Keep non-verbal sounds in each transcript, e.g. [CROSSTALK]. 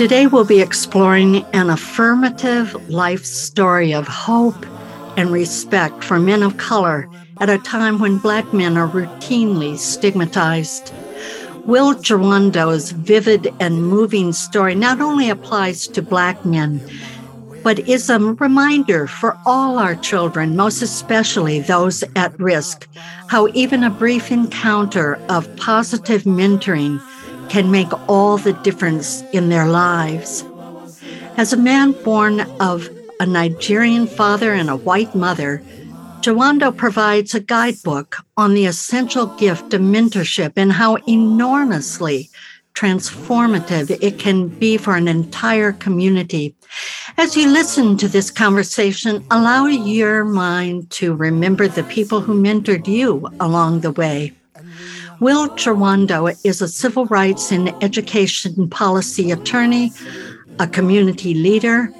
Today, we'll be exploring an affirmative life story of hope and respect for men of color at a time when Black men are routinely stigmatized. Will Jawando's vivid and moving story not only applies to Black men, but is a reminder for all our children, most especially those at risk, how even a brief encounter of positive mentoring can make all the difference in their lives. As a man born of a Nigerian father and a white mother, Jawando provides a guidebook on the essential gift of mentorship and how enormously transformative it can be for an entire community. As you listen to this conversation, allow your mind to remember the people who mentored you along the way. Will Jawando is a civil rights and education policy attorney, a community leader,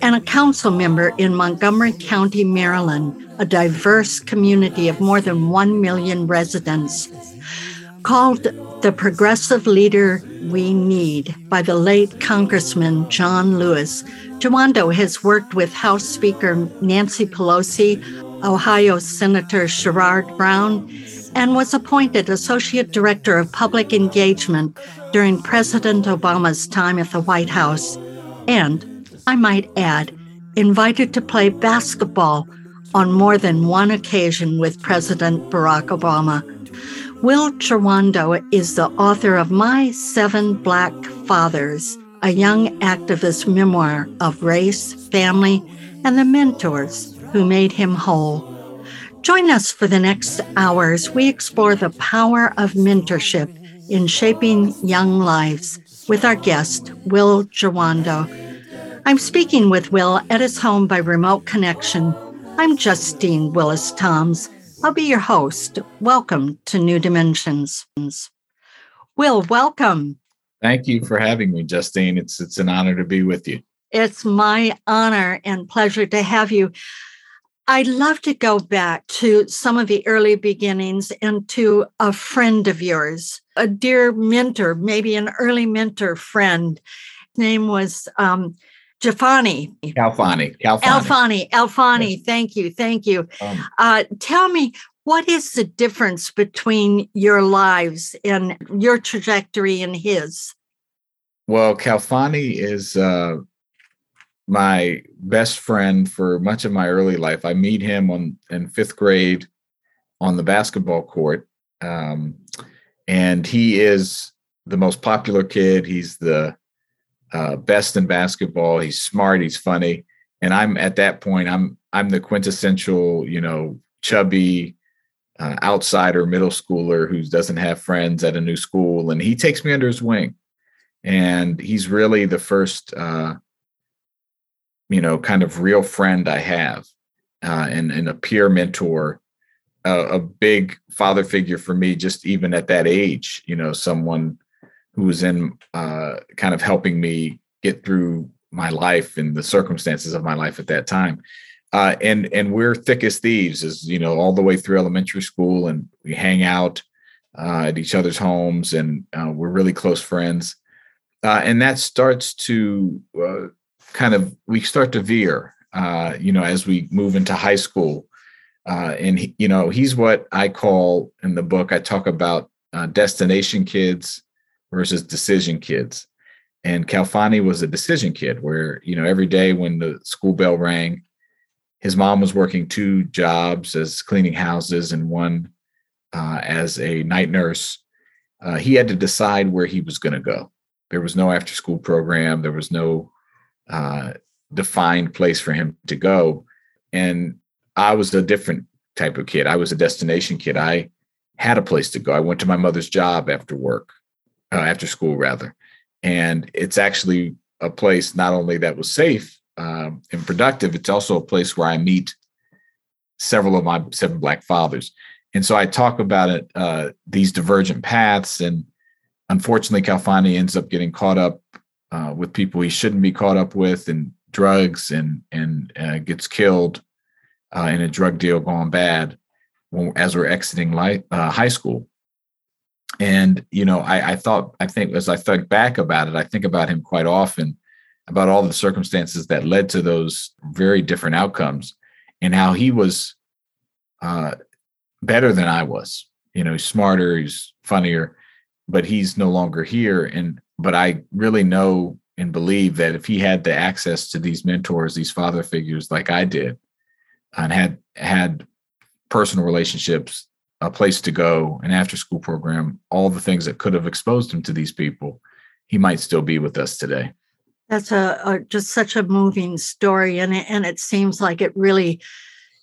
and a council member in Montgomery County, Maryland, a diverse community of more than 1 million residents. Called the progressive leader we need by the late Congressman John Lewis, Jawando has worked with House Speaker Nancy Pelosi, Ohio Senator Sherrod Brown, and was appointed Associate Director of Public Engagement during President Obama's time at the White House, and, I might add, invited to play basketball on more than one occasion with President Barack Obama. Will Jawando is the author of My Seven Black Fathers, a young activist memoir of race, family, and the mentors who made him whole. Join us for the next hours. We explore the power of mentorship in shaping young lives with our guest, Will Jawando. I'm speaking with Will at his home by remote connection. I'm Justine Willis Toms. I'll be your host. Welcome to New Dimensions. Will, welcome. Thank you for having me, Justine. It's it's an honor to be with you. It's my honor and pleasure to have you. I'd love to go back to some of the early beginnings and to a friend of yours, a dear mentor, maybe an early mentor friend. His name was um, Jafani. Alfani. Alfani. Alfani. Alfani. Yes. Thank you. Thank you. Um, uh, tell me, what is the difference between your lives and your trajectory and his? Well, Khalfani is uh, my best friend for much of my early life. I meet him on in fifth grade on the basketball court, um, and he is the most popular kid. He's the uh, best in basketball. He's smart. He's funny, and I'm at that point. I'm I'm the quintessential, you know, chubby uh, outsider middle schooler who doesn't have friends at a new school, and he takes me under his wing, and he's really the first. Uh, you know, kind of real friend I have, uh, and and a peer mentor, uh, a big father figure for me, just even at that age. You know, someone who was in uh, kind of helping me get through my life and the circumstances of my life at that time. Uh, and and we're thick as thieves, as you know, all the way through elementary school, and we hang out uh, at each other's homes, and uh, we're really close friends. Uh, and that starts to uh, kind of we start to veer uh, you know as we move into high school Uh, and he, you know, he's what I call in the book. I talk about uh, destination kids versus decision kids. And Khalfani was a decision kid, where you know every day when the school bell rang, his mom was working two jobs as cleaning houses and one uh, as a night nurse. Uh, he had to decide where he was going to go. There was no after school program. There was no uh, defined place for him to go. And I was a different type of kid. I was a destination kid. I had a place to go. I went to my mother's job after work, uh, after school rather, and it's actually a place not only that was safe um, and productive, it's also a place where I meet several of my seven black fathers. And so I talk about it, uh, these divergent paths, and unfortunately, Khalfani ends up getting caught up uh, with people he shouldn't be caught up with, and drugs, and and uh, gets killed uh, in a drug deal gone bad when, as we're exiting light, uh, high school. And you know, I, I thought, I think as I think back about it, I think about him quite often, about all the circumstances that led to those very different outcomes, and how he was uh, better than I was. You know, he's smarter, he's funnier, but he's no longer here. And but I really know and believe that if he had the access to these mentors, these father figures like I did, and had had personal relationships, a place to go, an after school program, all the things that could have exposed him to these people, he might still be with us today. That's a, a just such a moving story, and it, and it seems like it really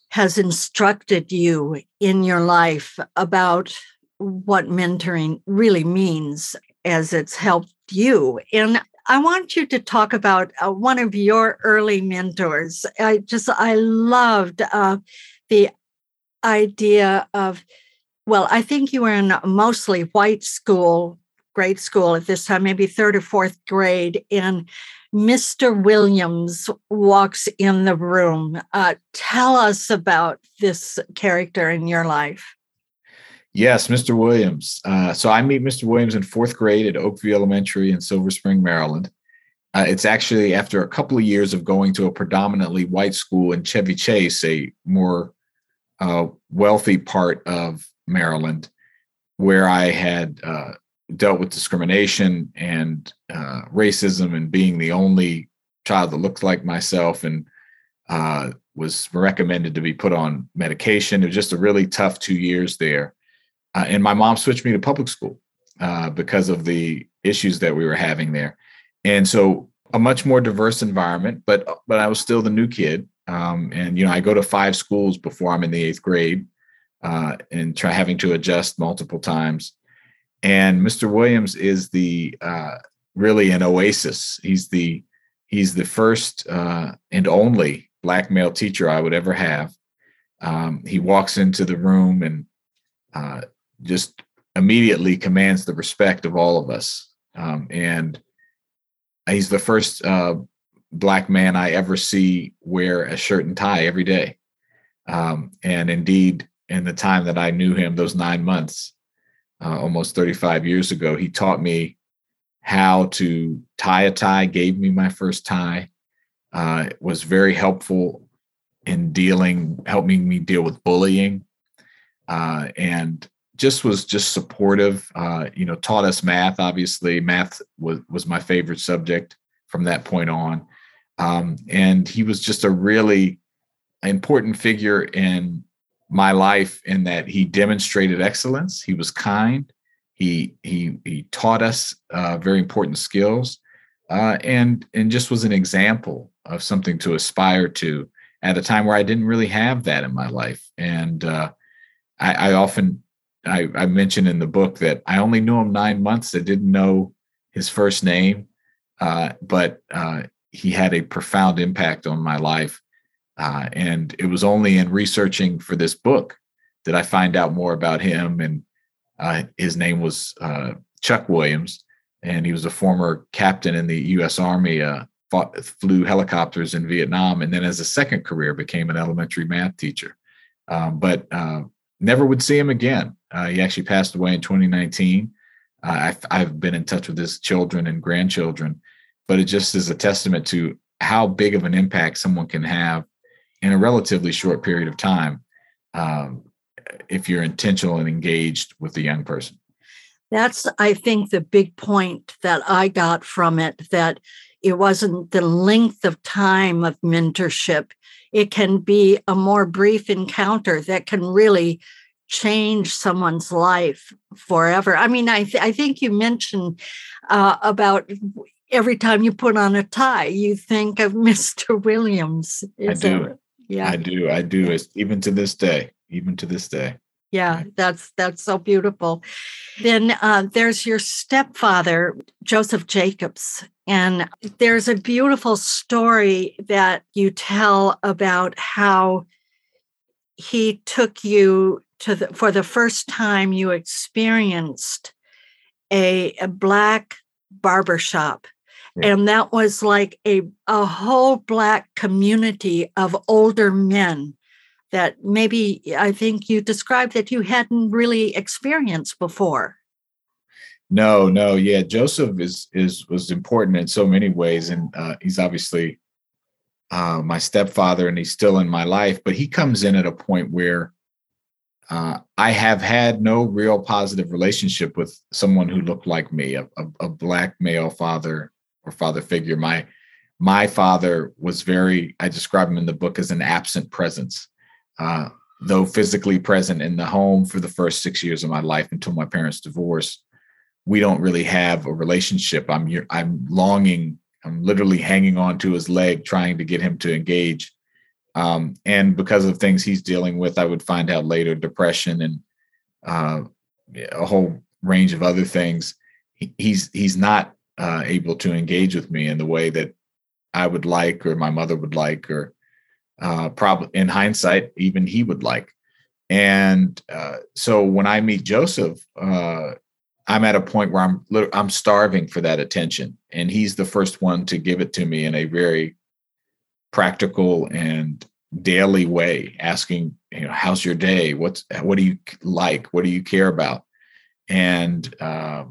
has instructed you in your life about what mentoring really means as it's helped you. And I want you to talk about uh, one of your early mentors. I just, I loved uh, the idea of, well, I think you were in a mostly white school, grade school at this time, maybe third or fourth grade. And Mr. Williams walks in the room. Uh, tell us about this character in your life. Yes, Mr. Williams. Uh, so I meet Mr. Williams in fourth grade at Oakview Elementary in Silver Spring, Maryland. Uh, it's actually after a couple of years of going to a predominantly white school in Chevy Chase, a more uh, wealthy part of Maryland, where I had uh, dealt with discrimination and uh, racism and being the only child that looked like myself and uh, was recommended to be put on medication. It was just a really tough two years there. Uh, and my mom switched me to public school uh, because of the issues that we were having there. And so a much more diverse environment, but but I was still the new kid. Um, and you know, I go to five schools before I'm in the eighth grade, uh, and try having to adjust multiple times. And Mr. Williams is the uh, really an oasis. He's the he's the first uh, and only black male teacher I would ever have. Um, he walks into the room and uh, just immediately commands the respect of all of us. Um, and he's the first uh, black man I ever see wear a shirt and tie every day. Um, and indeed, in the time that I knew him, those nine months, uh, almost 35 years ago, he taught me how to tie a tie, gave me my first tie, uh, was very helpful in dealing, helping me deal with bullying. Uh, and just was just supportive. Uh, you know, taught us math. Obviously, math was was my favorite subject from that point on. Um, and he was just a really important figure in my life in that he demonstrated excellence. He was kind. He he he taught us uh, very important skills, uh, and and just was an example of something to aspire to at a time where I didn't really have that in my life. And uh, I, I often I, I mentioned in the book that I only knew him nine months. I didn't know his first name, uh, but uh, he had a profound impact on my life. Uh, and it was only in researching for this book that I find out more about him. And uh, his name was uh, Chuck Williams, and he was a former captain in the U.S. Army. Uh, fought, flew helicopters in Vietnam, and then as a second career became an elementary math teacher. Um, but never would see him again. Uh, he actually passed away in 2019. Uh, I've, I've been in touch with his children and grandchildren, but it just is a testament to how big of an impact someone can have in a relatively short period of time. um, if you're intentional and engaged with the young person. That's, I think, the big point that I got from it that it wasn't the length of time of mentorship. It can be a more brief encounter that can really change someone's life forever. I mean, I, th- I think you mentioned uh, about every time you put on a tie, you think of [LAUGHS] Mr. Williams. Is I do. yeah. I do. I do. It's even to this day, even to this day. Yeah, that's that's so beautiful. Then uh, there's your stepfather, Joseph Jacobs, and there's a beautiful story that you tell about how he took you to the for the first time you experienced a, a black barbershop and that was like a, a whole black community of older men that maybe I think you described that you hadn't really experienced before. No, no, yeah. Joseph is is was important in so many ways, and uh, he's obviously uh, my stepfather, and he's still in my life. But he comes in at a point where uh, I have had no real positive relationship with someone who looked like me, a, a, a black male father or father figure. My my father was very. I describe him in the book as an absent presence, uh, though physically present in the home for the first six years of my life until my parents divorced. We don't really have a relationship. I'm I'm longing. I'm literally hanging on to his leg, trying to get him to engage. Um, and because of things he's dealing with, I would find out later depression and uh, a whole range of other things. He, he's he's not uh, able to engage with me in the way that I would like, or my mother would like, or uh, probably in hindsight, even he would like. And uh, so when I meet Joseph, uh, I'm at a point where I'm I'm starving for that attention, and he's the first one to give it to me in a very practical and daily way, asking, you know, how's your day? What's what do you like? What do you care about? And uh,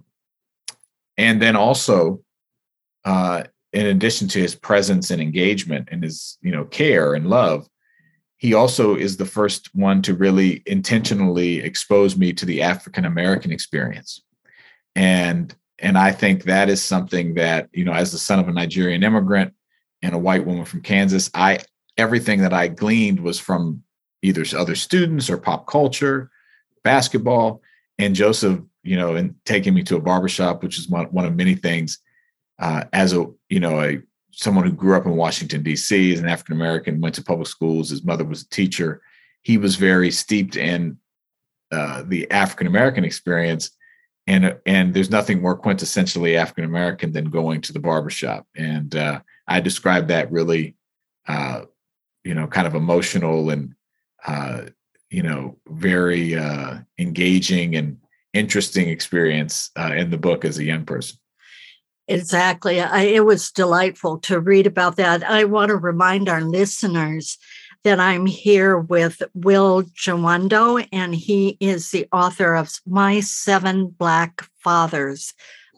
and then also uh, in addition to his presence and engagement and his you know care and love he also is the first one to really intentionally expose me to the african american experience and and i think that is something that you know as the son of a nigerian immigrant and a white woman from kansas i everything that i gleaned was from either other students or pop culture basketball and joseph you know, and taking me to a barbershop, which is one, one of many things. Uh, as a you know a someone who grew up in Washington D.C. as an African American, went to public schools. His mother was a teacher. He was very steeped in uh, the African American experience, and and there's nothing more quintessentially African American than going to the barbershop. And uh, I describe that really, uh, you know, kind of emotional and uh, you know very uh, engaging and interesting experience uh, in the book as a young person. Exactly. I, it was delightful to read about that. I want to remind our listeners that I'm here with Will Jawando, and he is the author of My Seven Black Fathers,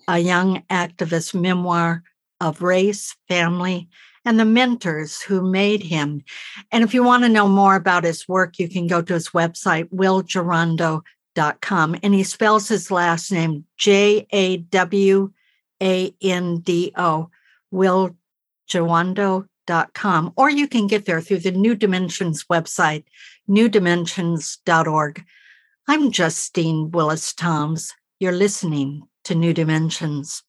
a young activist memoir of race, family, and the mentors who made him. And if you want to know more about his work, you can go to his website, willjawando.com com, and he spells his last name J A W A N D O, willjawando.com. Or you can get there through the New Dimensions website, newdimensions.org. I'm Justine Willis Toms. You're listening to New Dimensions.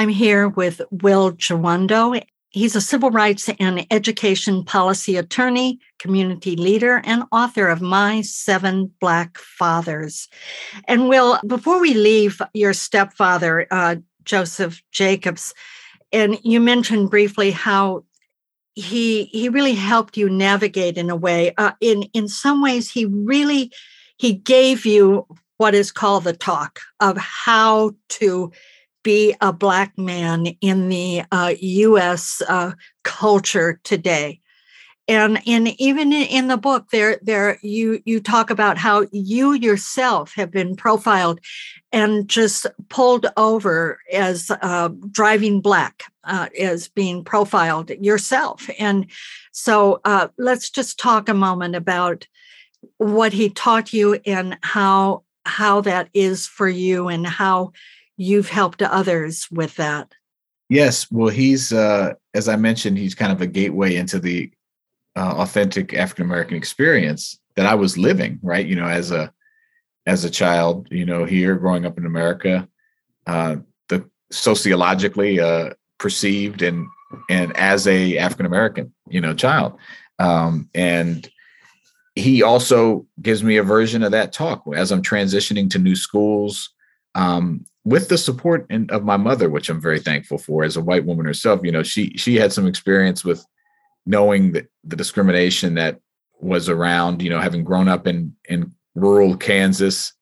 I'm here with Will Jawando. He's a civil rights and education policy attorney, community leader, and author of My Seven Black Fathers. And Will, before we leave your stepfather, uh, Joseph Jacobs, and you mentioned briefly how he he really helped you navigate in a way. Uh, in in some ways, he really he gave you what is called the talk of how to be a black man in the uh, U.S. Uh, culture today. And, and even in the book, there, there you you talk about how you yourself have been profiled and just pulled over as uh, driving black, uh, as being profiled yourself. And so uh, let's just talk a moment about what he taught you and how how that is for you and how you've helped others with that. Yes, well, he's uh, as I mentioned, he's kind of a gateway into the uh, authentic African American experience that I was living. Right, you know, as a as a child, you know, here growing up in America, uh, the sociologically uh, perceived and and as a African American, you know, child, um, and he also gives me a version of that talk as I'm transitioning to new schools. Um, with the support in, of my mother, which I'm very thankful for, as a white woman herself, you know, she she had some experience with knowing the, the discrimination that was around, you know, having grown up in in rural Kansas,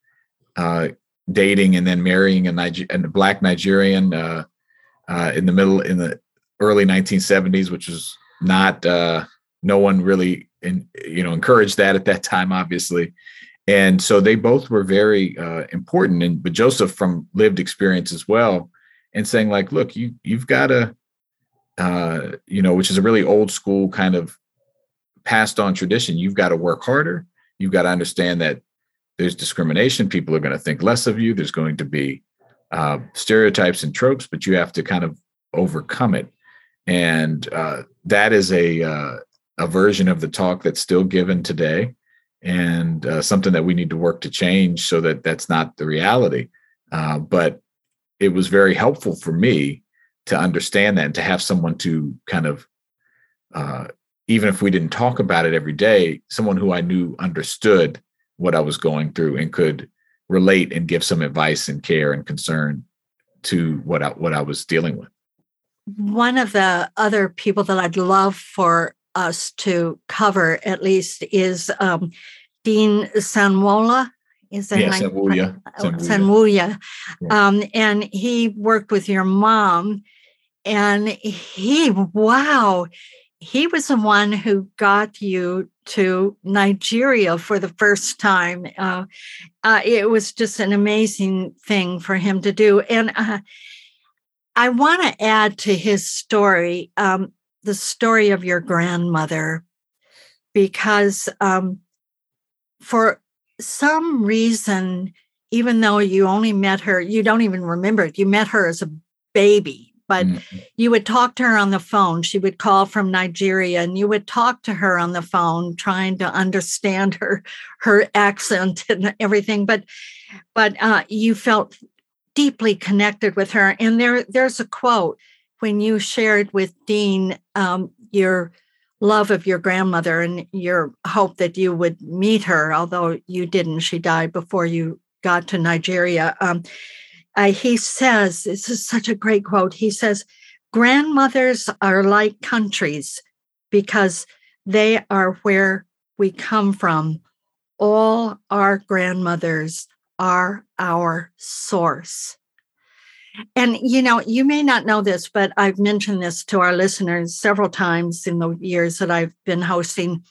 uh, dating and then marrying a, Niger- a black Nigerian uh, uh, in the middle in the early 1970s, which was not uh, no one really in, you know encouraged that at that time, obviously and so they both were very uh, important. And but joseph from lived experience as well and saying like look you you've got to uh, you know which is a really old school kind of passed on tradition. You've got to work harder. You've got to understand that there's discrimination. People are going to think less of you. There's going to be uh, stereotypes and tropes but you have to kind of overcome it. And uh, that is a uh, a version of the talk that's still given today and uh, something that we need to work to change so that that's not the reality. Uh, but it was very helpful for me to understand that and to have someone to kind of, uh, even if we didn't talk about it every day, someone who I knew understood what I was going through and could relate and give some advice and care and concern to what I, what I was dealing with. One of the other people that I'd love for us to cover at least is um, Dean Sanwola. Is that yeah, Sanwuya. Sanwuya. Um, and he worked with your mom. And he, wow, he was the one who got you to Nigeria for the first time. Uh, uh, it was just an amazing thing for him to do. And uh, I want to add to his story. Um, the story of your grandmother because um, for some reason, even though you only met her, you don't even remember it. You met her as a baby, but mm-hmm. you would talk to her on the phone. She would call from Nigeria, and you would talk to her on the phone, trying to understand her her accent and everything. But but uh, you felt deeply connected with her. And there there's a quote when you shared with Dean um, your love of your grandmother and your hope that you would meet her, although you didn't, she died before you got to Nigeria. Um, uh, he says, this is such a great quote. He says, Grandmothers are like countries because they are where we come from. All our grandmothers are our source. And, you know, you may not know this, but I've mentioned this to our listeners several times in the years that I've been hosting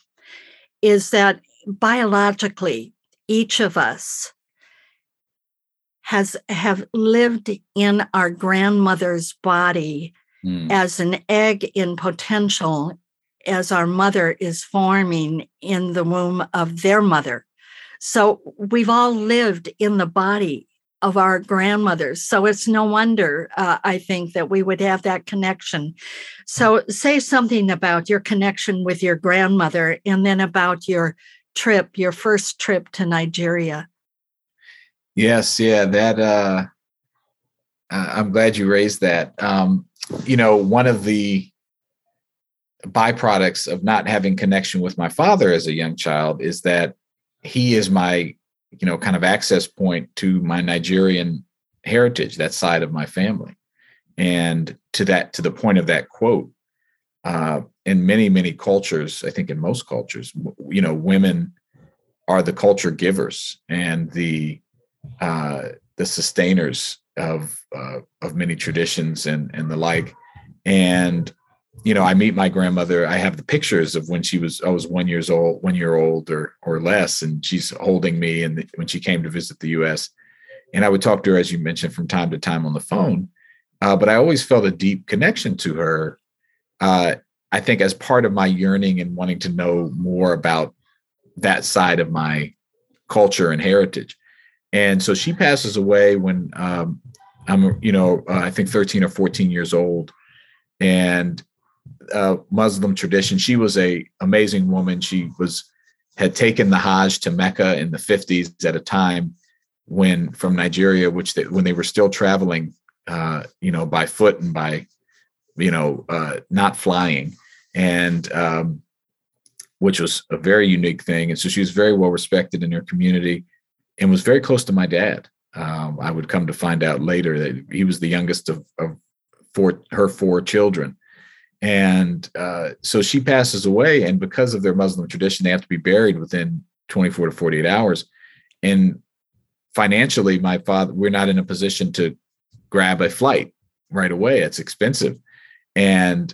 is that biologically, each of us has have lived in our grandmother's body mm. as an egg in potential as our mother is forming in the womb of their mother. So we've all lived in the body of our grandmothers. So it's no wonder, uh, I think, that we would have that connection. So, say something about your connection with your grandmother and then about your trip, your first trip to Nigeria. Yes, yeah, that uh I'm glad you raised that. Um, you know, one of the byproducts of not having connection with my father as a young child is that he is my, you know, kind of access point to my Nigerian heritage, that side of my family. And to that, to the point of that quote, uh, in many, many cultures, I think in most cultures, you know, women are the culture givers and the uh, the sustainers of uh, of many traditions and and the like. And you know, I meet my grandmother. I have the pictures of when she was I was one years old, one year old or or less, and she's holding me. And when she came to visit the U.S., and I would talk to her, as you mentioned, from time to time on the phone. Uh, but I always felt a deep connection to her. Uh, I think as part of my yearning and wanting to know more about that side of my culture and heritage. And so she passes away when um, I'm, you know, uh, I think 13 or 14 years old. And uh, Muslim tradition, she was a amazing woman. She was had taken the Hajj to Mecca in the 50s at a time when from Nigeria, which they, when they were still traveling, uh, you know, by foot and by, you know, uh, not flying, and um, which was a very unique thing. And so she was very well respected in her community, and was very close to my dad. Um, I would come to find out later that he was the youngest of, of four her four children. And uh, so she passes away, and because of their Muslim tradition, they have to be buried within 24 to 48 hours. And financially, my father, we're not in a position to grab a flight right away. It's expensive. And,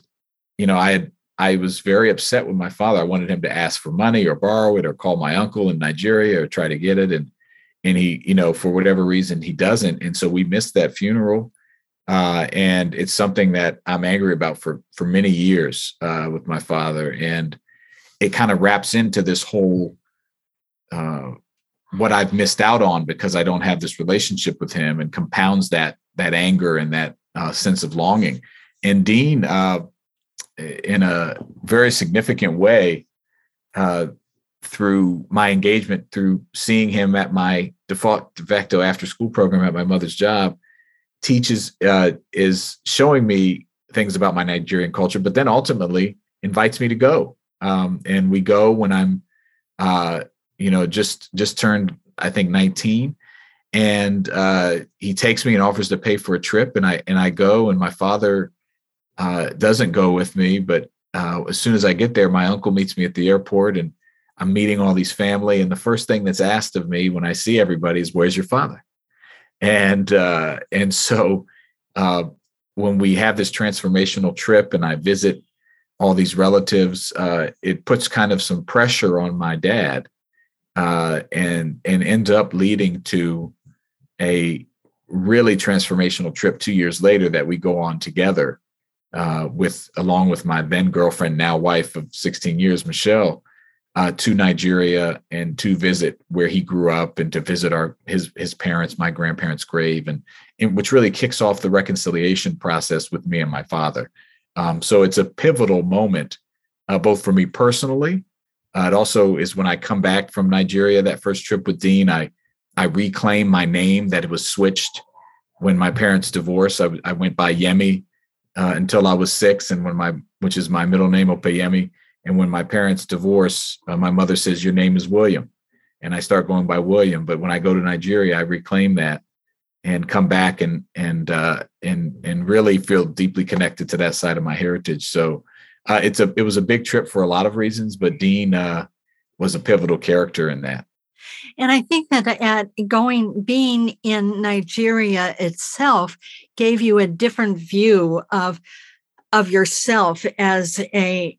you know, I had, I was very upset with my father. I wanted him to ask for money or borrow it or call my uncle in Nigeria or try to get it. And, and he, you know, for whatever reason, he doesn't. And so we missed that funeral. Uh, and it's something that I'm angry about for, for many years uh, with my father. And it kind of wraps into this whole uh, what I've missed out on because I don't have this relationship with him, and compounds that that anger and that uh, sense of longing. And Dean, uh, in a very significant way, uh, through my engagement, through seeing him at my default de facto after school program at my mother's job, teaches uh, is showing me things about my Nigerian culture, but then ultimately invites me to go. Um, and we go when I'm uh, you know, just just turned I think 19, and uh, he takes me and offers to pay for a trip, and I and I go, and my father uh, doesn't go with me, but uh, as soon as I get there, my uncle meets me at the airport, and I'm meeting all these family, and the first thing that's asked of me when I see everybody is, "Where's your father?" And uh, and so uh, when we have this transformational trip, and I visit all these relatives, uh, it puts kind of some pressure on my dad uh, and and ends up leading to a really transformational trip two years later that we go on together uh, with along with my then girlfriend now wife of 16 years michelle uh, to nigeria and to visit where he grew up and to visit our his his parents my grandparents grave. And, and which really kicks off the reconciliation process with me and my father. Um, so it's a pivotal moment uh, both for me personally uh, it also is when I come back from Nigeria, that first trip with Dean, I I reclaim my name that it was switched. When my parents divorced. I, I went by Yemi uh, until I was six, and when my which is my middle name Opeyemi, and when my parents divorce, uh, my mother says your name is William, and I start going by William. But when I go to Nigeria, I reclaim that and come back and and uh, and and really feel deeply connected to that side of my heritage. So uh, it's a it was a big trip for a lot of reasons, but Dean uh, was a pivotal character in that. And I think that at going being in Nigeria itself gave you a different view of of yourself as a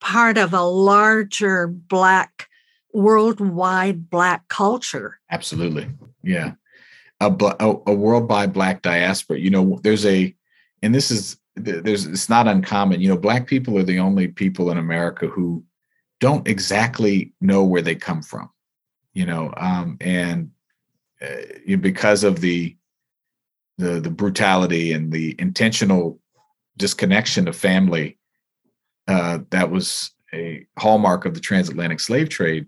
part of a larger black worldwide black culture. Absolutely. Yeah. A, a, a worldwide black diaspora. You know, there's a and this is there's it's not uncommon. You know, black people are the only people in America who don't exactly know where they come from. You know, um, and uh, because of the the the brutality and the intentional disconnection of family uh, that was a hallmark of the transatlantic slave trade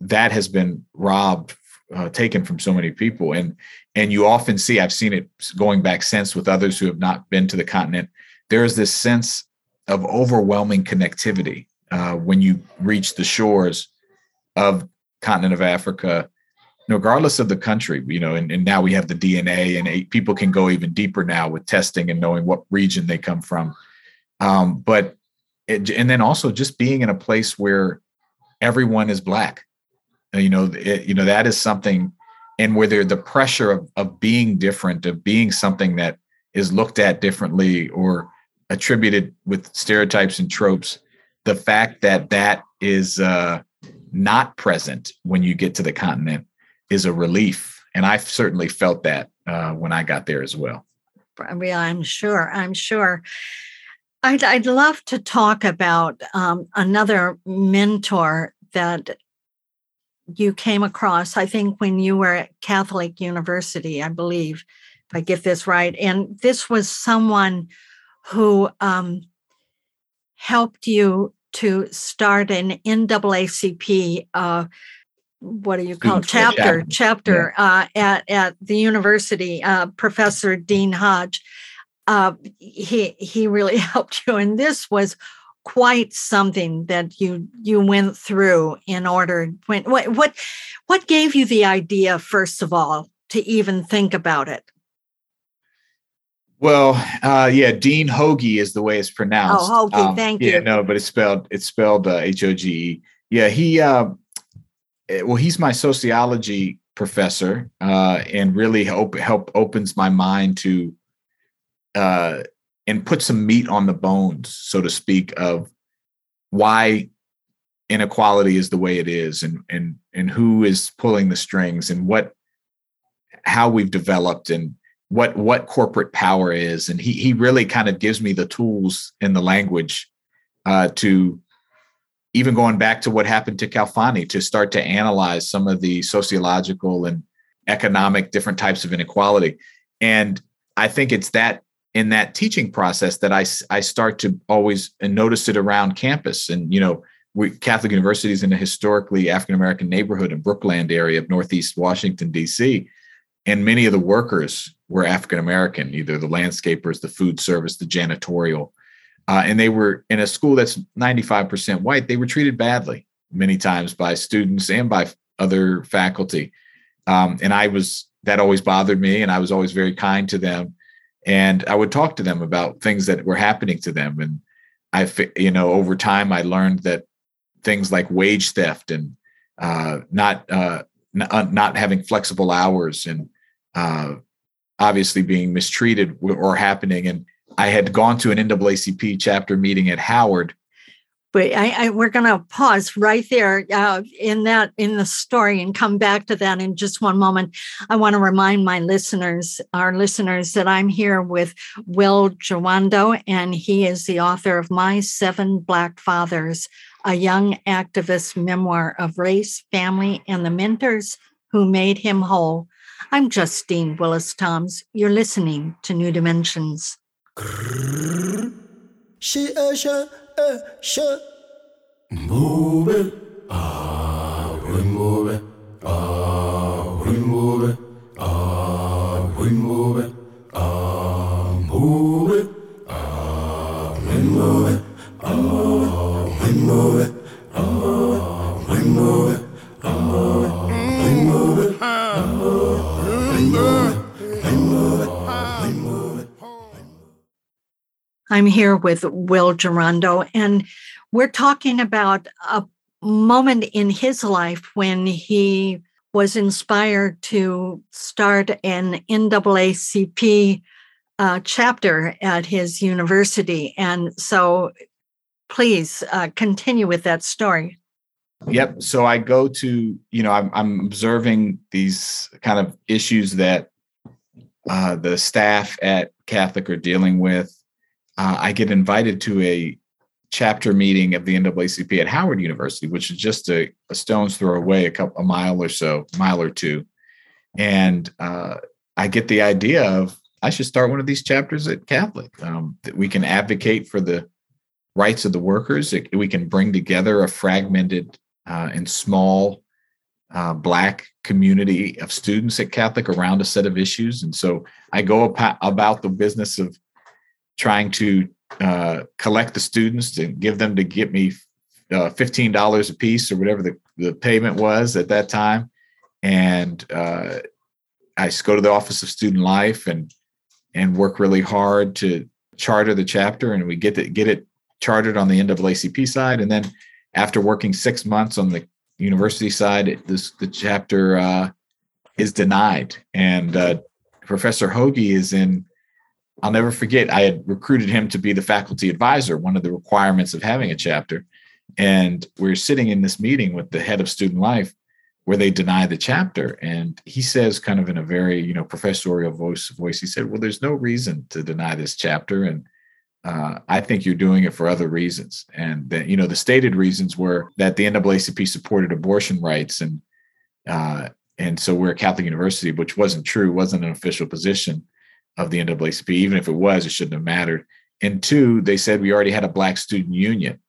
that has been robbed uh, taken from so many people. And and you often see, I've seen it going back since with others who have not been to the continent. There is this sense of overwhelming connectivity uh, when you reach the shores of continent of Africa, regardless of the country. You know, and, and now we have the DNA, and people can go even deeper now with testing and knowing what region they come from. Um, but it, and then also just being in a place where everyone is black. You know it, you know that is something and whether the pressure of, of being different of being something that is looked at differently or attributed with stereotypes and tropes the fact that that is uh, not present when you get to the continent is a relief. And i've certainly felt that uh, when i got there as well. Yeah i'm sure i'm sure I'd, I'd love to talk about um, another mentor that you came across, I think, when you were at Catholic University, I believe, if I get this right. And this was someone who um, helped you to start an NAACP. Uh, what do you call it? Chapter, chapter yeah. uh, at at the university. Uh, Professor Dean Hodge. Uh, he he really [LAUGHS] helped you, and this was quite something that you you went through in order when what what what gave you the idea first of all to even think about it? Well uh yeah dean hoge is the way it's pronounced. Oh hoge um, thank yeah, you. yeah no but it's spelled it's spelled uh, h-o-g-e yeah he uh eh, well he's my sociology professor uh and really help help opens my mind to uh and put some meat on the bones, so to speak, of why inequality is the way it is and and and who is pulling the strings and what how we've developed and what what corporate power is. And he he really kind of gives me the tools and the language uh, to even going back to what happened to Khalfani to start to analyze some of the sociological and economic different types of inequality. And I think it's that in that teaching process that I, I start to always notice it around campus. And, you know, we, Catholic University is in a historically African American neighborhood in Brookland area of Northeast Washington, D.C. And many of the workers were African American, either the landscapers, the food service, the janitorial. Uh, and they were in a school that's 95% white. They were treated badly many times by students and by other faculty. Um, and I was, that always bothered me. And I was always very kind to them and I would talk to them about things that were happening to them. And I, you know, over time, I learned that things like wage theft and uh, not uh, n- uh, not having flexible hours and uh, obviously being mistreated were happening. And I had gone to an NAACP chapter meeting at Howard but I, I, we're going to pause right there uh, in that in the story and come back to that in just one moment. I want to remind my listeners, our listeners, that I'm here with Will Jawando, and he is the author of My Seven Black Fathers, a young activist memoir of race, family, and the mentors who made him whole. I'm Justine Willis Toms. You're listening to New Dimensions. Move it, I'm here with Will Jawando, and we're talking about a moment in his life when he was inspired to start an NAACP uh, chapter at his university. And so please uh, continue with that story. Yep. So I go to, you know, I'm, I'm observing these kind of issues that uh, the staff at Catholic are dealing with uh, I get invited to a chapter meeting of the NAACP at Howard University, which is just a, a stone's throw away, a couple a mile or so, mile or two, and uh, I get the idea of I should start one of these chapters at Catholic. Um, that we can advocate for the rights of the workers. It, we can bring together a fragmented uh, and small uh, Black community of students at Catholic around a set of issues. And so I go about the business of trying to uh, collect the students and give them to get me uh, $15 a piece or whatever the, the payment was at that time. And uh, I go to the Office of Student Life and and work really hard to charter the chapter, and we get to get it chartered on the NAACP side. And then after working six months on the university side, it, this the chapter uh, is denied, and uh, Professor Hoge is in. I'll never forget. I had recruited him to be the faculty advisor, one of the requirements of having a chapter. And we're sitting in this meeting with the head of student life, where they deny the chapter, and he says, kind of in a very you know professorial voice, voice, he said, "Well, there's no reason to deny this chapter, and uh, I think you're doing it for other reasons. And that, you know, the stated reasons were that the NAACP supported abortion rights, and uh, and so we're a Catholic university, which wasn't true, wasn't an official position of the NAACP. Even if it was, it shouldn't have mattered. And two, they said we already had a Black student union,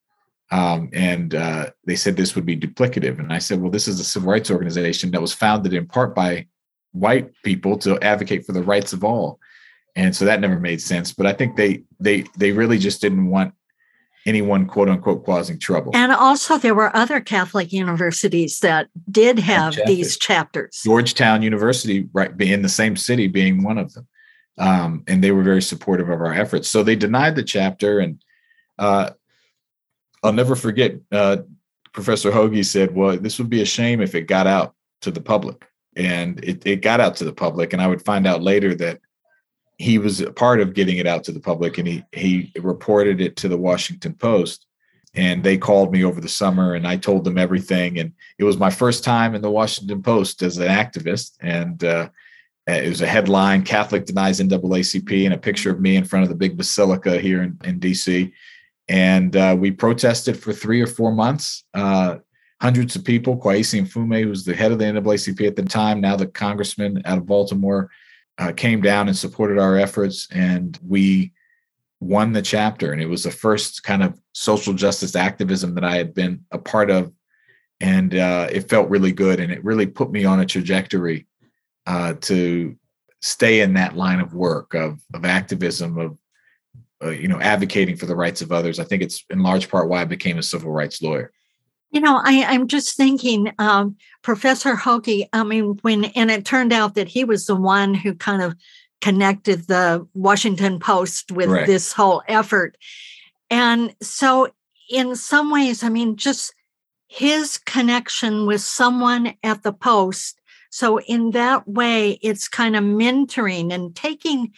um, and uh, they said this would be duplicative. And I said, well, this is a civil rights organization that was founded in part by white people to advocate for the rights of all and so that never made sense but i think they they they really just didn't want anyone quote unquote causing trouble and also there were other catholic universities that did have chapters. these chapters georgetown university right in the same city being one of them um, and they were very supportive of our efforts. So they denied the chapter and uh, i'll never forget uh, professor Hoge said well this would be a shame if it got out to the public. And it, it got out to the public and i would find out later that he was a part of getting it out to the public and he he reported it to the Washington Post and they called me over the summer and I told them everything and it was my first time in the Washington Post as an activist and uh, it was a headline Catholic denies NAACP and a picture of me in front of the big basilica here in, in DC and uh, we protested for three or four months. Uh, hundreds of people Kweisi Mfume, who was the head of the NAACP at the time now the congressman out of Baltimore uh, came down and supported our efforts, and we won the chapter. And it was the first kind of social justice activism that I had been a part of, and uh, it felt really good, and it really put me on a trajectory uh, to stay in that line of work of of activism of uh, you know advocating for the rights of others. I think it's in large part why I became a civil rights lawyer. You know, I, I'm just thinking, um, Professor Hoge, I mean, when, and it turned out that he was the one who kind of connected the Washington Post with right. this whole effort. And so, in some ways, I mean, just his connection with someone at the Post. So, in that way, it's kind of mentoring and taking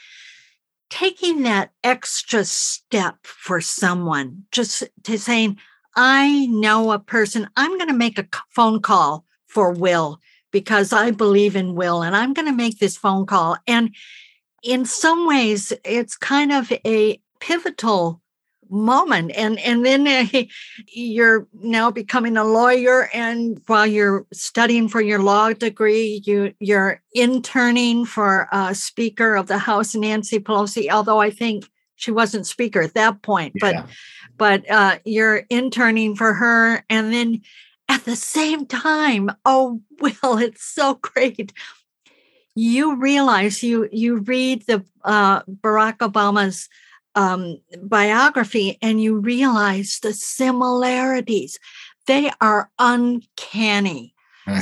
taking that extra step for someone just to saying I know a person, I'm going to make a phone call for Will because I believe in Will and I'm going to make this phone call. And in some ways, it's kind of a pivotal moment and and then uh, [LAUGHS] you're now becoming a lawyer and while you're studying for your law degree you you're interning for a speaker of the house nancy pelosi although i think she wasn't speaker at that point but yeah but uh, you're interning for her. And then at the same time, oh, [LAUGHS] Will, it's so great. You realize you you read the uh, Barack Obama's um, biography and you realize the similarities. They are uncanny.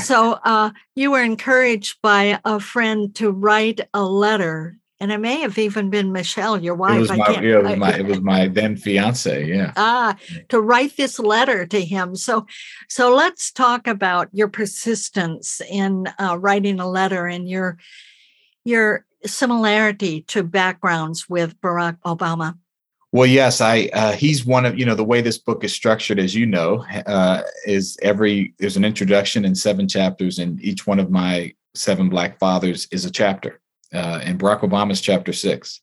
so uh, you were encouraged by a friend to write a letter and it may have even been Michelle, your wife. It was, my, yeah, it was my, [LAUGHS] it was my then fiance. Yeah. Ah, to write this letter to him. So, so let's talk about your persistence in uh, writing a letter and your your similarity to backgrounds with Barack Obama. Well, yes, I. Uh, he's one of you know the way this book is structured, as you know, uh, is every there's an introduction and seven chapters, and each one of my seven black fathers is a chapter uh, in Barack Obama's chapter six.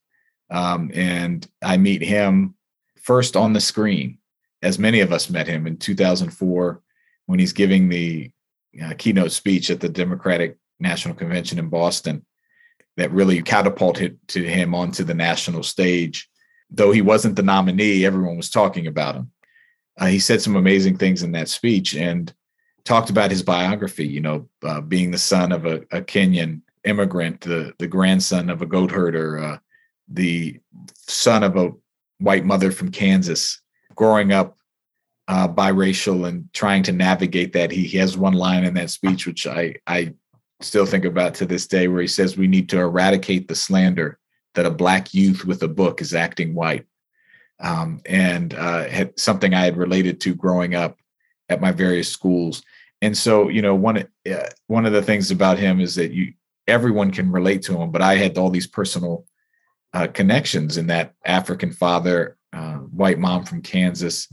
Um, and I meet him first on the screen, as many of us met him in 2004 when he's giving the uh, keynote speech at the Democratic National Convention in Boston that really catapulted to him onto the national stage. Though he wasn't the nominee, everyone was talking about him. Uh, he said some amazing things in that speech. And talked about his biography, you know, uh, being the son of a, a, Kenyan immigrant, the, the grandson of a goat herder, uh, the son of a white mother from Kansas, growing up uh, biracial and trying to navigate that. He, he has one line in that speech, which I, I still think about to this day, where he says, We need to eradicate the slander that a black youth with a book is acting white. Um, and uh, had something I had related to growing up at my various schools. And so, you know, one uh, one of the things about him is that you everyone can relate to him, but I had all these personal uh, connections in that African father, uh, white mom from Kansas,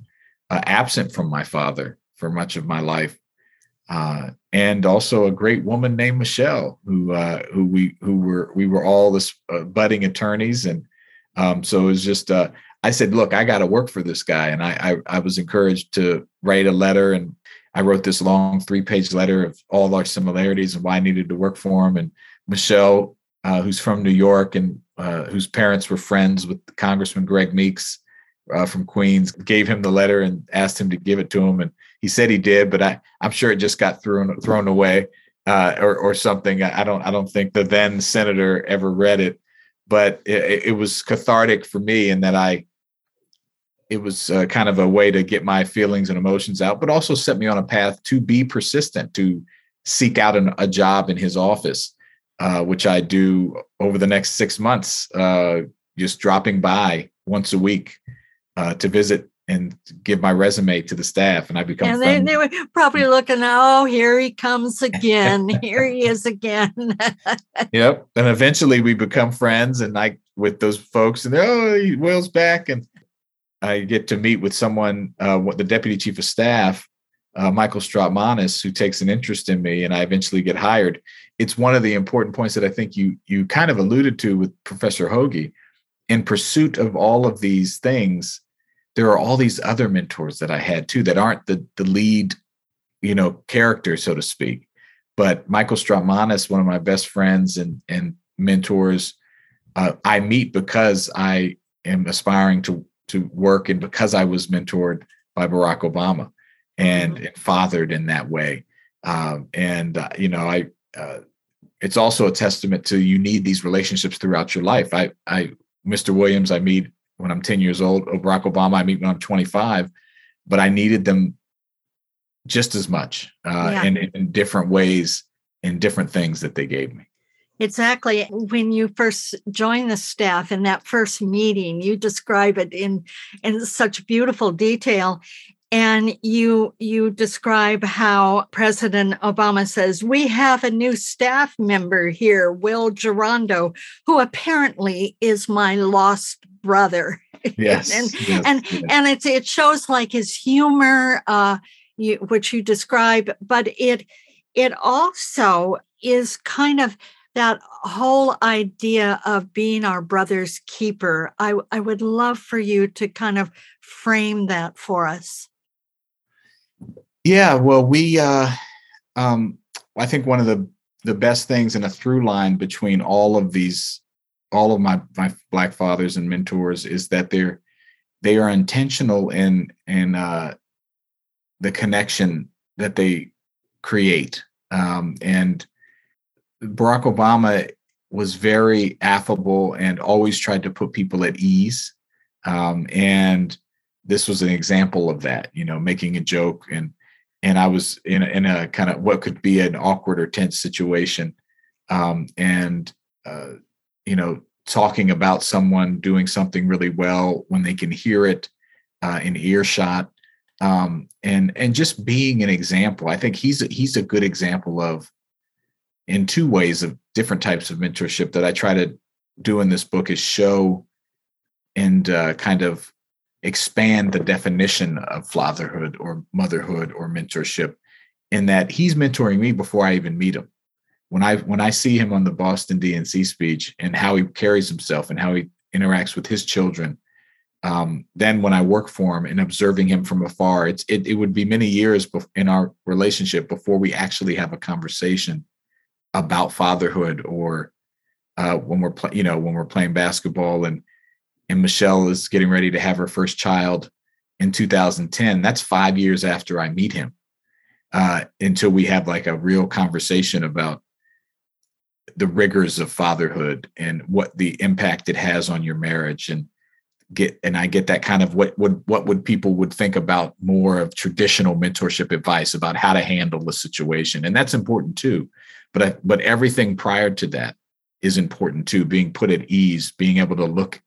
uh, absent from my father for much of my life, uh, and also a great woman named Michelle, who uh, who we who were we were all this budding attorneys, and um, so it was just I said, look, I got to work for this guy. And I, I, I, was encouraged to write a letter. And I wrote this long three page letter of all our similarities and why I needed to work for him. And Michelle, uh, who's from New York and uh, whose parents were friends with Congressman Greg Meeks uh, from Queens, gave him the letter and asked him to give it to him. And he said he did, but I, I'm sure it just got thrown, thrown away. Uh, or, or something. I don't. I don't think the then senator ever read it, but it, it was cathartic for me in that I it was uh, kind of a way to get my feelings and emotions out, but also set me on a path to be persistent, to seek out an, a job in his office, uh, which I do over the next six months, uh, just dropping by once a week uh, to visit and give my resume to the staff, and I become. And they, they, were probably looking, oh, here he comes again. [LAUGHS] here he is again. [LAUGHS] yep, and eventually we become friends, and I with those folks, and oh, Will's back, and I get to meet with someone, uh, the deputy chief of staff, uh, Michael Strautmanis, who takes an interest in me, and I eventually get hired. It's one of the important points that I think you you kind of alluded to with Professor Hoge. In pursuit of all of these things, there are all these other mentors that I had too that aren't the the lead, you know, character, so to speak. But Michael Strautmanis, one of my best friends and and mentors, uh, I meet because I am aspiring to to work and because I was mentored by Barack Obama and, mm-hmm. and fathered in that way. Um, and uh, you know, I uh, it's also a testament to you need these relationships throughout your life. I I Mr. Williams I meet when I'm 10 years old. Barack Obama I meet when I'm 25, but I needed them just as much uh, yeah. in, in different ways in different things that they gave me. Exactly. When you first join the staff in that first meeting, you describe it in in such beautiful detail. And you you describe how President Obama says, We have a new staff member here, Will Jawando, who apparently is my lost brother. [LAUGHS] Yes. and yes, and, yes. and it's it shows like his humor, uh, you, which you describe, but it it also is kind of that whole idea of being our brother's keeper, I, I would love for you to kind of frame that for us. Yeah, well, we, uh, um, I think one of the the best things in a through line between all of these, all of my my black fathers and mentors is that they're they are intentional in in uh, the connection that they create, um, and Barack Obama was very affable and always tried to put people at ease. Um, and this was an example of that, you know, making a joke. And and I was in a, in a kind of what could be an awkward or tense situation, um, and uh, you know, talking about someone doing something really well when they can hear it uh, in earshot, um, and and just being an example. I think he's a, he's a good example of in two ways of different types of mentorship that I try to do in this book is show and uh, kind of expand the definition of fatherhood or motherhood or mentorship in that he's mentoring me before I even meet him. When I when I see him on the Boston DNC speech and how he carries himself and how he interacts with his children, um, then when I work for him and observing him from afar, it's it, it would be many years in our relationship before we actually have a conversation about fatherhood or uh, when we're playing, you know, when we're playing basketball and and Michelle is getting ready to have her first child in 2010. That's five years after I meet him, uh, until we have like a real conversation about the rigors of fatherhood and what the impact it has on your marriage and get and I get that kind of what would what would people would think about more of traditional mentorship advice about how to handle the situation. And that's important too. But I, but everything prior to that is important too being put at ease being able to look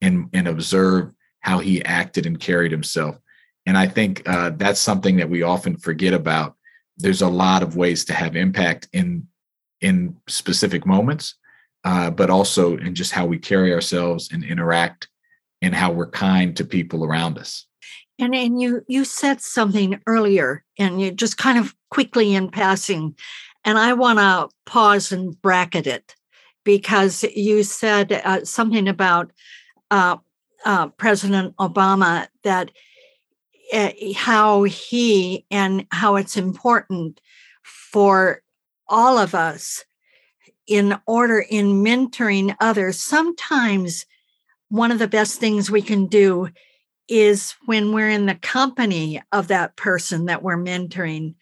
and and observe how he acted and carried himself. And I think uh, that's something that we often forget about. There's a lot of ways to have impact in in specific moments uh, but also in just how we carry ourselves and interact and how we're kind to people around us. And and you you said something earlier, and you just kind of quickly in passing, and I want to pause and bracket it because you said uh, something about uh, uh, President Obama that uh, how he and how it's important for all of us in order in mentoring others. Sometimes one of the best things we can do is when we're in the company of that person that we're mentoring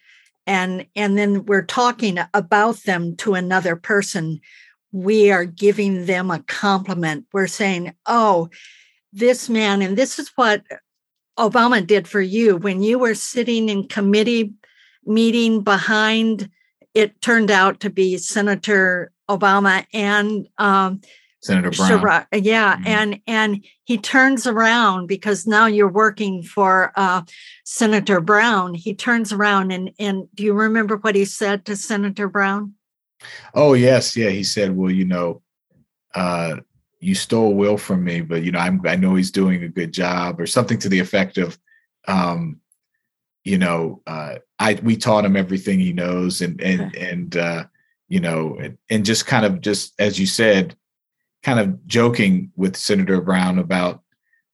and and then we're talking about them to another person we are giving them a compliment we're saying oh this man and this is what obama did for you when you were sitting in committee meeting behind it turned out to be senator obama and um, Senator Brown. yeah, mm-hmm. and and he turns around because now you're working for uh, Senator Brown. He turns around and and do you remember what he said to Senator Brown? Oh yes, yeah. He said, "Well, you know, uh, you stole Will from me, but you know, I'm, I know he's doing a good job, or something to the effect of, um, you know, uh, I we taught him everything he knows, and and and uh, you know, and, and just kind of just as you said." kind of joking with Senator Brown about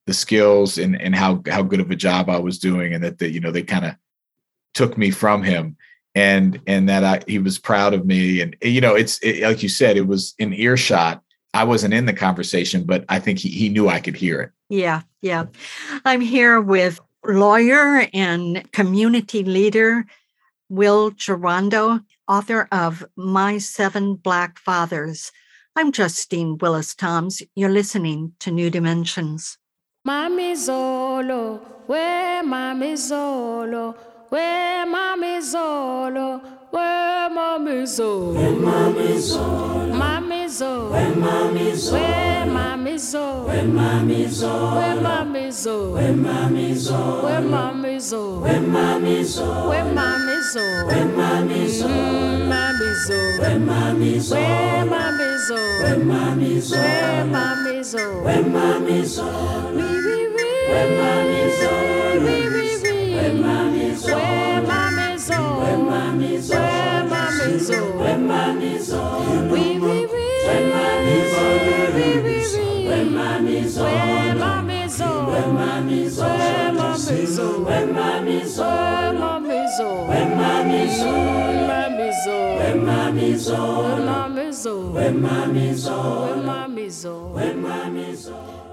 the skills and and how how good of a job I was doing, and that the, you know they kind of took me from him, and and that I, he was proud of me, and you know it's it, like you said, it was in earshot. I wasn't in the conversation, but I think he he knew I could hear it. Yeah, yeah. I'm here with lawyer and community leader Will Jawando, author of My Seven Black Fathers I'm Justine Willis Toms. You're listening to New Dimensions. Mami Zolo, where Mami Zolo, where Mami Zolo, where Mami Zolo, where Mami Zolo, Mami Zolo, where Mami Zolo, where Mami Zolo, where Mami Zolo, where Mami Zolo, where Mami Zolo, where Mami Zolo, where Mami Zolo, where Mami Zolo, where Mami Zolo, Mami Zolo, where Mami Zolo, where Mami zo, when mommy zo, when mommy zo, when mommy zo, we we we, when mommy zo, when mommy's old, when mommy's old, when mommy's old, when mommy's old.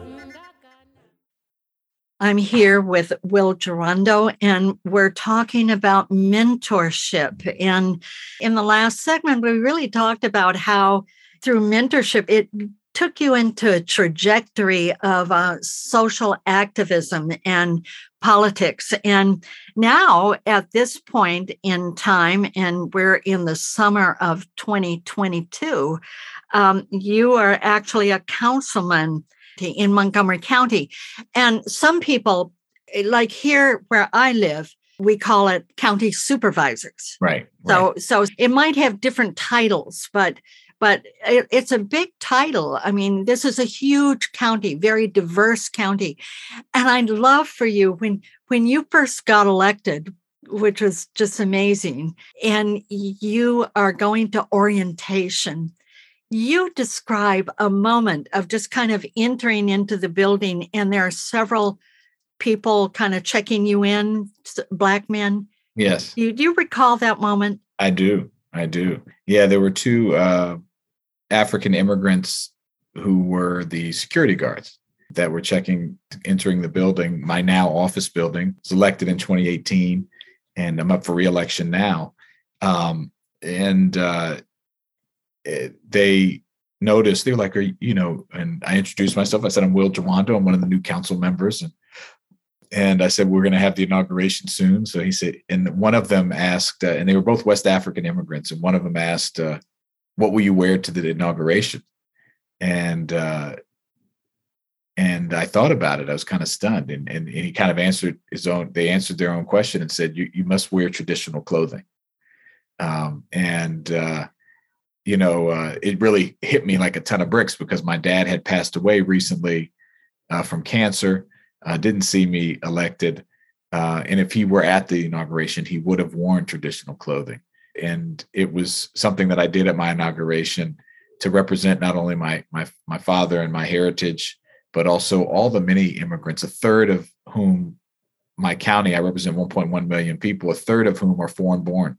I'm here with Will Jawando, and we're talking about mentorship. And in the last segment, we really talked about how through mentorship, it took you into a trajectory of uh, social activism and politics. And now, at this point in time, and we're in the summer of 2022, um, you are actually a councilman in Montgomery County. And some people, eh, like here where I live, we call it county supervisors. Right. So right. so it might have different titles, but but it, it's a big title. I mean, this is a huge county, very diverse county. And I'd love for you when when you first got elected, which was just amazing, and you are going to orientation. You describe a moment of just kind of entering into the building, and there are several people kind of checking you in, black men. Yes. Do you, do you recall that moment? I do. I do. Yeah, there were two uh, African immigrants who were the security guards that were checking entering the building my now office building was elected in 2018 and I'm up for reelection now. Um, and uh, it, they noticed they were like, you know, and I introduced myself. I said I'm Will Jawando. I'm one of the new council members, and and I said we're going to have the inauguration soon. So he said, and one of them asked, uh, and they were both West African immigrants, and one of them asked, uh, "What will you wear to the inauguration?" And uh, and I thought about it. I was kind of stunned, and, and, and he kind of answered his own. They answered their own question and said, "You you must wear traditional clothing." Um, and uh, you know, uh, it really hit me like a ton of bricks because my dad had passed away recently uh, from cancer. Uh, didn't see me elected, uh, and if he were at the inauguration, he would have worn traditional clothing. And it was something that I did at my inauguration to represent not only my my my father and my heritage, but also all the many immigrants. A third of whom my county, I represent 1.1 million people. A third of whom are foreign born.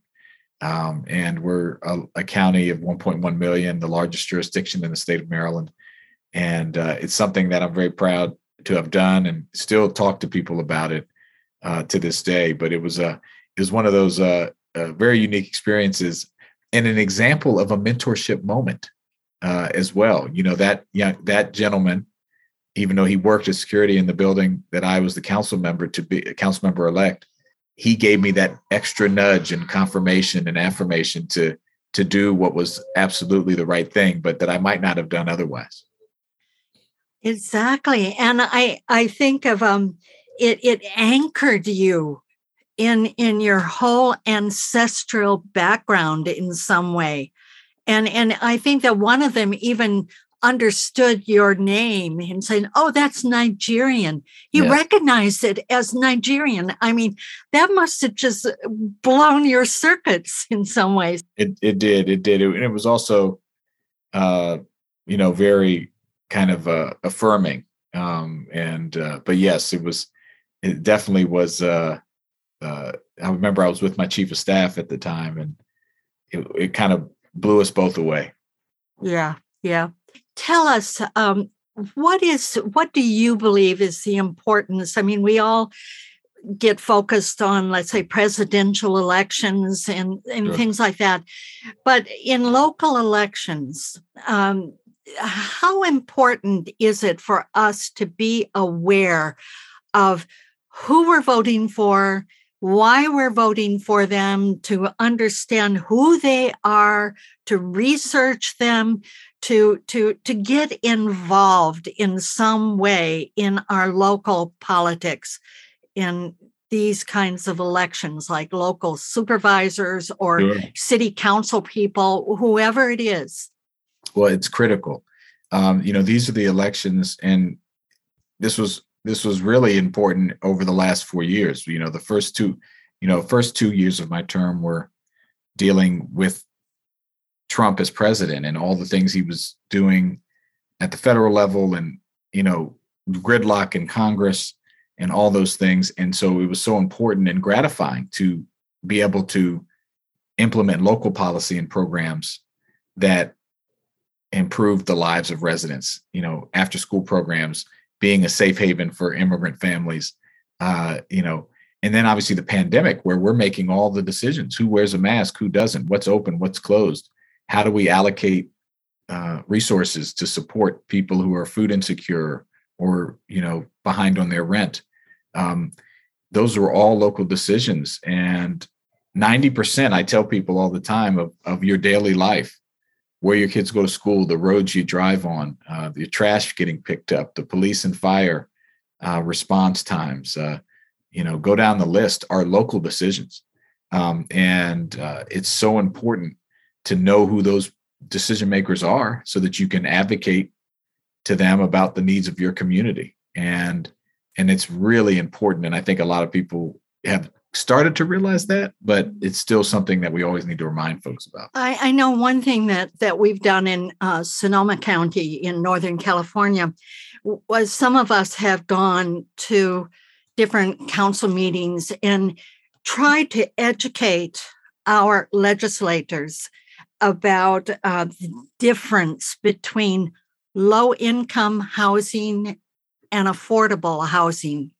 Um, and we're a, a, county of 1.1 million, the largest jurisdiction in the state of Maryland. And uh, it's something that I'm very proud to have done and still talk to people about it uh, to this day. But it was a it was one of those uh, uh very unique experiences and an example of a mentorship moment uh, as well. You know that young that gentleman, even though he worked as security in the building that I was the council member to be council member elect, he gave me that extra nudge and confirmation and affirmation to to do what was absolutely the right thing, but that I might not have done otherwise. Exactly. And I I think of um it it anchored you in in your whole ancestral background in some way. And and I think that one of them even understood your name and saying, "Oh, that's Nigerian." He yes. recognized it as Nigerian. I mean, that must have just blown your circuits in some ways. It it did. It did. It, and it was also, uh, you know, very kind of uh, affirming. Um, and uh, but yes, it was. It definitely was. Uh, uh, I remember I was with my chief of staff at the time, and it, it kind of blew us both away. Yeah, yeah. Tell us um, what is what do you believe is the importance? I mean, we all get focused on, let's say, presidential elections and, and sure. things like that. But in local elections, um, how important is it for us to be aware of who we're voting for, why we're voting for them, to understand who they are, to research them, to to to get involved in some way in our local politics in these kinds of elections like local supervisors or sure. city council people whoever it is. Well it's critical. Um, you know these are the elections and this was this was really important over the last four years. You know the first two you know first two years of my term were dealing with Trump as president and all the things he was doing at the federal level and you know gridlock in Congress and all those things. And so it was so important and gratifying to be able to implement local policy and programs that improved the lives of residents you know after school programs being a safe haven for immigrant families uh, you know. And then obviously the pandemic where we're making all the decisions who wears a mask who doesn't what's open what's closed how do we allocate uh, resources to support people who are food insecure or you know behind on their rent? Um, those are all local decisions and 90% i tell people all the time of, of your daily life where your kids go to school the roads you drive on uh, the trash getting picked up the police and fire uh, response times uh, you know go down the list are local decisions. Um, and uh, it's so important to know who those decision makers are so that you can advocate to them about the needs of your community. And and it's really important. And i think a lot of people have started to realize that but it's still something that we always need to remind folks about. I, I know one thing that that we've done in uh, sonoma county in northern california was some of us have gone to different council meetings and tried to educate our legislators about uh, the difference between low income housing and affordable housing.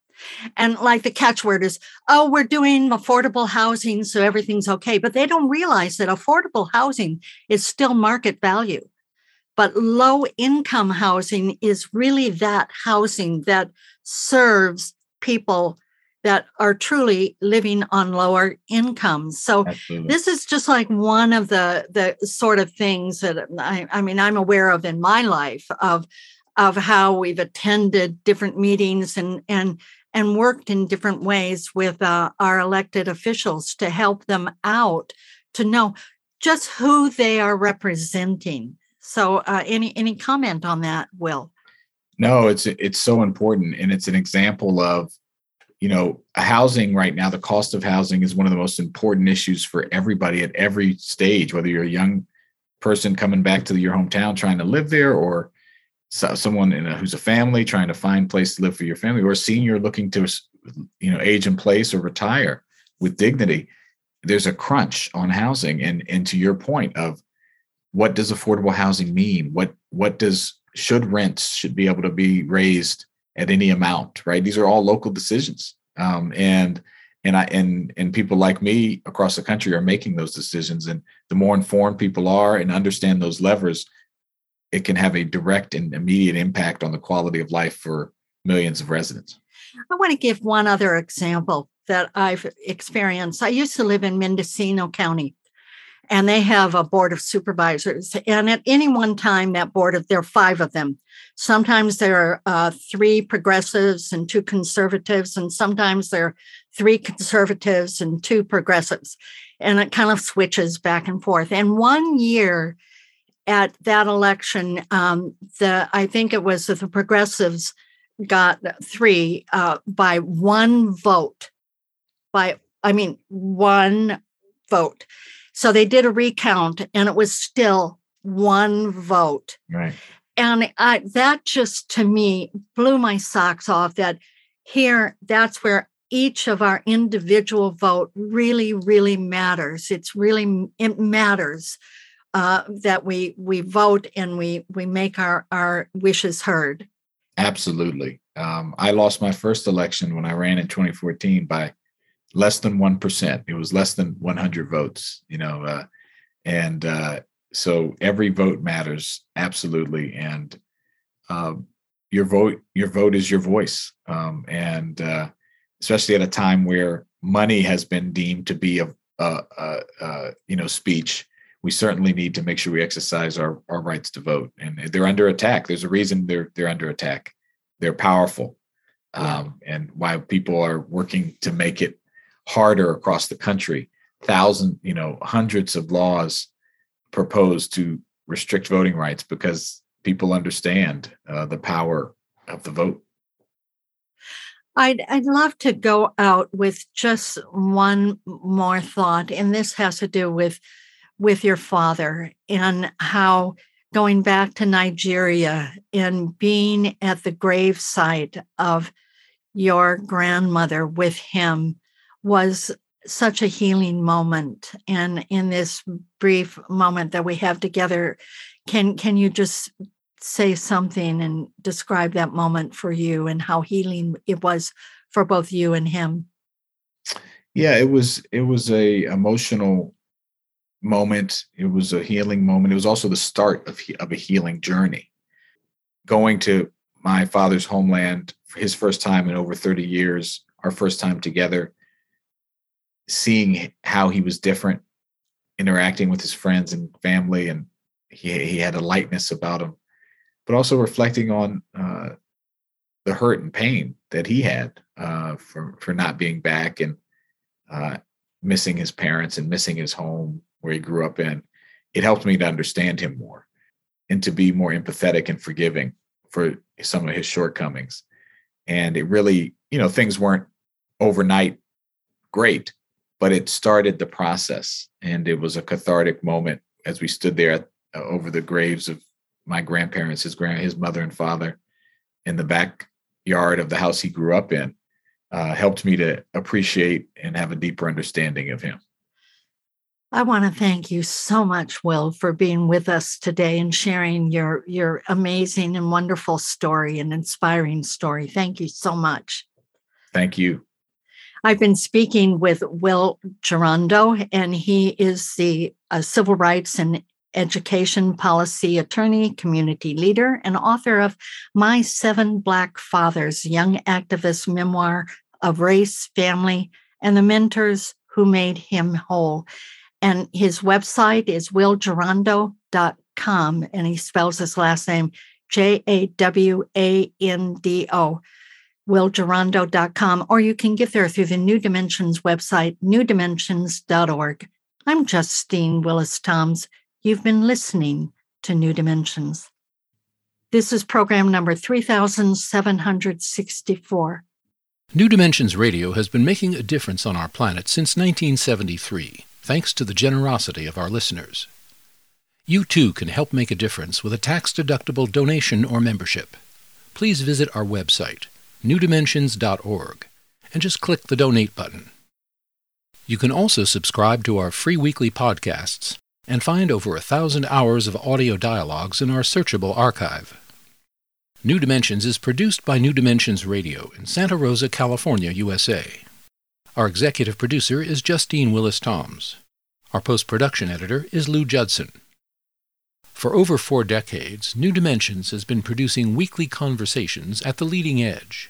And like the catchword is, oh, we're doing affordable housing, so everything's okay. But they don't realize that affordable housing is still market value. But low income housing is really that housing that serves people that are truly living on lower incomes. So Absolutely. this is just like one of the the sort of things that I, I mean I'm aware of in my life of of how we've attended different meetings and and and worked in different ways with uh, our elected officials to help them out to know just who they are representing. So, uh, any any comment on that, Will? No, it's it's so important, and it's an example of, you know, housing right now. The cost of housing is one of the most important issues for everybody at every stage. Whether you're a young person coming back to your hometown trying to live there, or someone a, who's a family trying to find place to live for your family, or a senior looking to, you know, age in place or retire with dignity. There's a crunch on housing, and and to your point of what does affordable housing mean? What what does should rents should be able to be raised at any amount? Right? These are all local decisions, um, and and I and and people like me across the country are making those decisions. And the more informed people are and understand those levers, it can have a direct and immediate impact on the quality of life for millions of residents. I want to give one other example that I've experienced. I used to live in Mendocino County, and they have a board of supervisors. And at any one time, that board of there are five of them. Sometimes there are uh, three progressives and two conservatives, and sometimes there are three conservatives and two progressives. And it kind of switches back and forth. And one year, at that election, um, the I think it was that the progressives got three uh, by one vote. By I mean one vote. So they did a recount, and it was still one vote. Right. And I, that just to me blew my socks off. That here, that's where each of our individual vote really, really matters. It's really it matters uh, that we we vote and we we make our our wishes heard. Absolutely. Um, I lost my first election when I ran in 2014 by less than one percent. It was less than 100 votes. You know, uh, and uh, so every vote matters absolutely, and uh, your vote your vote is your voice, um, and uh, especially at a time where money has been deemed to be a, a, a, a you know speech we certainly need to make sure we exercise our, our rights to vote. And they're under attack. There's a reason they're they're under attack. They're powerful, um, and why people are working to make it harder across the country. Thousands, you know, hundreds of laws proposed to restrict voting rights because people understand uh, the power of the vote. I'd I'd love to go out with just one more thought, and this has to do with with your father and how going back to Nigeria and being at the gravesite of your grandmother with him was such a healing moment and in this brief moment that we have together can can you just say something and describe that moment for you and how healing it was for both you and him yeah it was it was a emotional moment. It was a healing moment. It was also the start of, of a healing journey. Going to my father's homeland for his first time in over 30 years, our first time together, seeing how he was different, interacting with his friends and family, and he, he had a lightness about him, but also reflecting on uh, the hurt and pain that he had uh, for, for not being back and uh, missing his parents and missing his home where he grew up in, it helped me to understand him more and to be more empathetic and forgiving for some of his shortcomings. And it really, you know, things weren't overnight great, but it started the process. And it was a cathartic moment as we stood there uh, over the graves of my grandparents, his grand, his mother and father, in the backyard of the house he grew up in. Uh, helped me to appreciate and have a deeper understanding of him. I want to thank you so much, Will, for being with us today and sharing your your amazing and wonderful story and inspiring story. Thank you so much. Thank you. I've been speaking with Will Jawando, and he is the uh, civil rights and education policy attorney, community leader, and author of My Seven Black Fathers, Young Activist Memoir of Race, Family, and the Mentors Who Made Him Whole. And his website is willjawando.com, and he spells his last name J A W A N D O willjawando.com, or you can get there through the New Dimensions website, newdimensions.org. I'm Justine Willis Toms. You've been listening to New Dimensions. This is program number 3764. New Dimensions Radio has been making a difference on our planet since 1973, thanks to the generosity of our listeners. You too can help make a difference with a tax deductible donation or membership. Please visit our website newdimensions.org, and just click the donate button. You can also subscribe to our free weekly podcasts and find over a thousand hours of audio dialogues in our searchable archive. New Dimensions is produced by New Dimensions Radio in Santa Rosa, California, USA. Our executive producer is Justine Willis Toms. Our post production editor is Lou Judson. For over four decades, New Dimensions has been producing weekly conversations at the leading edge.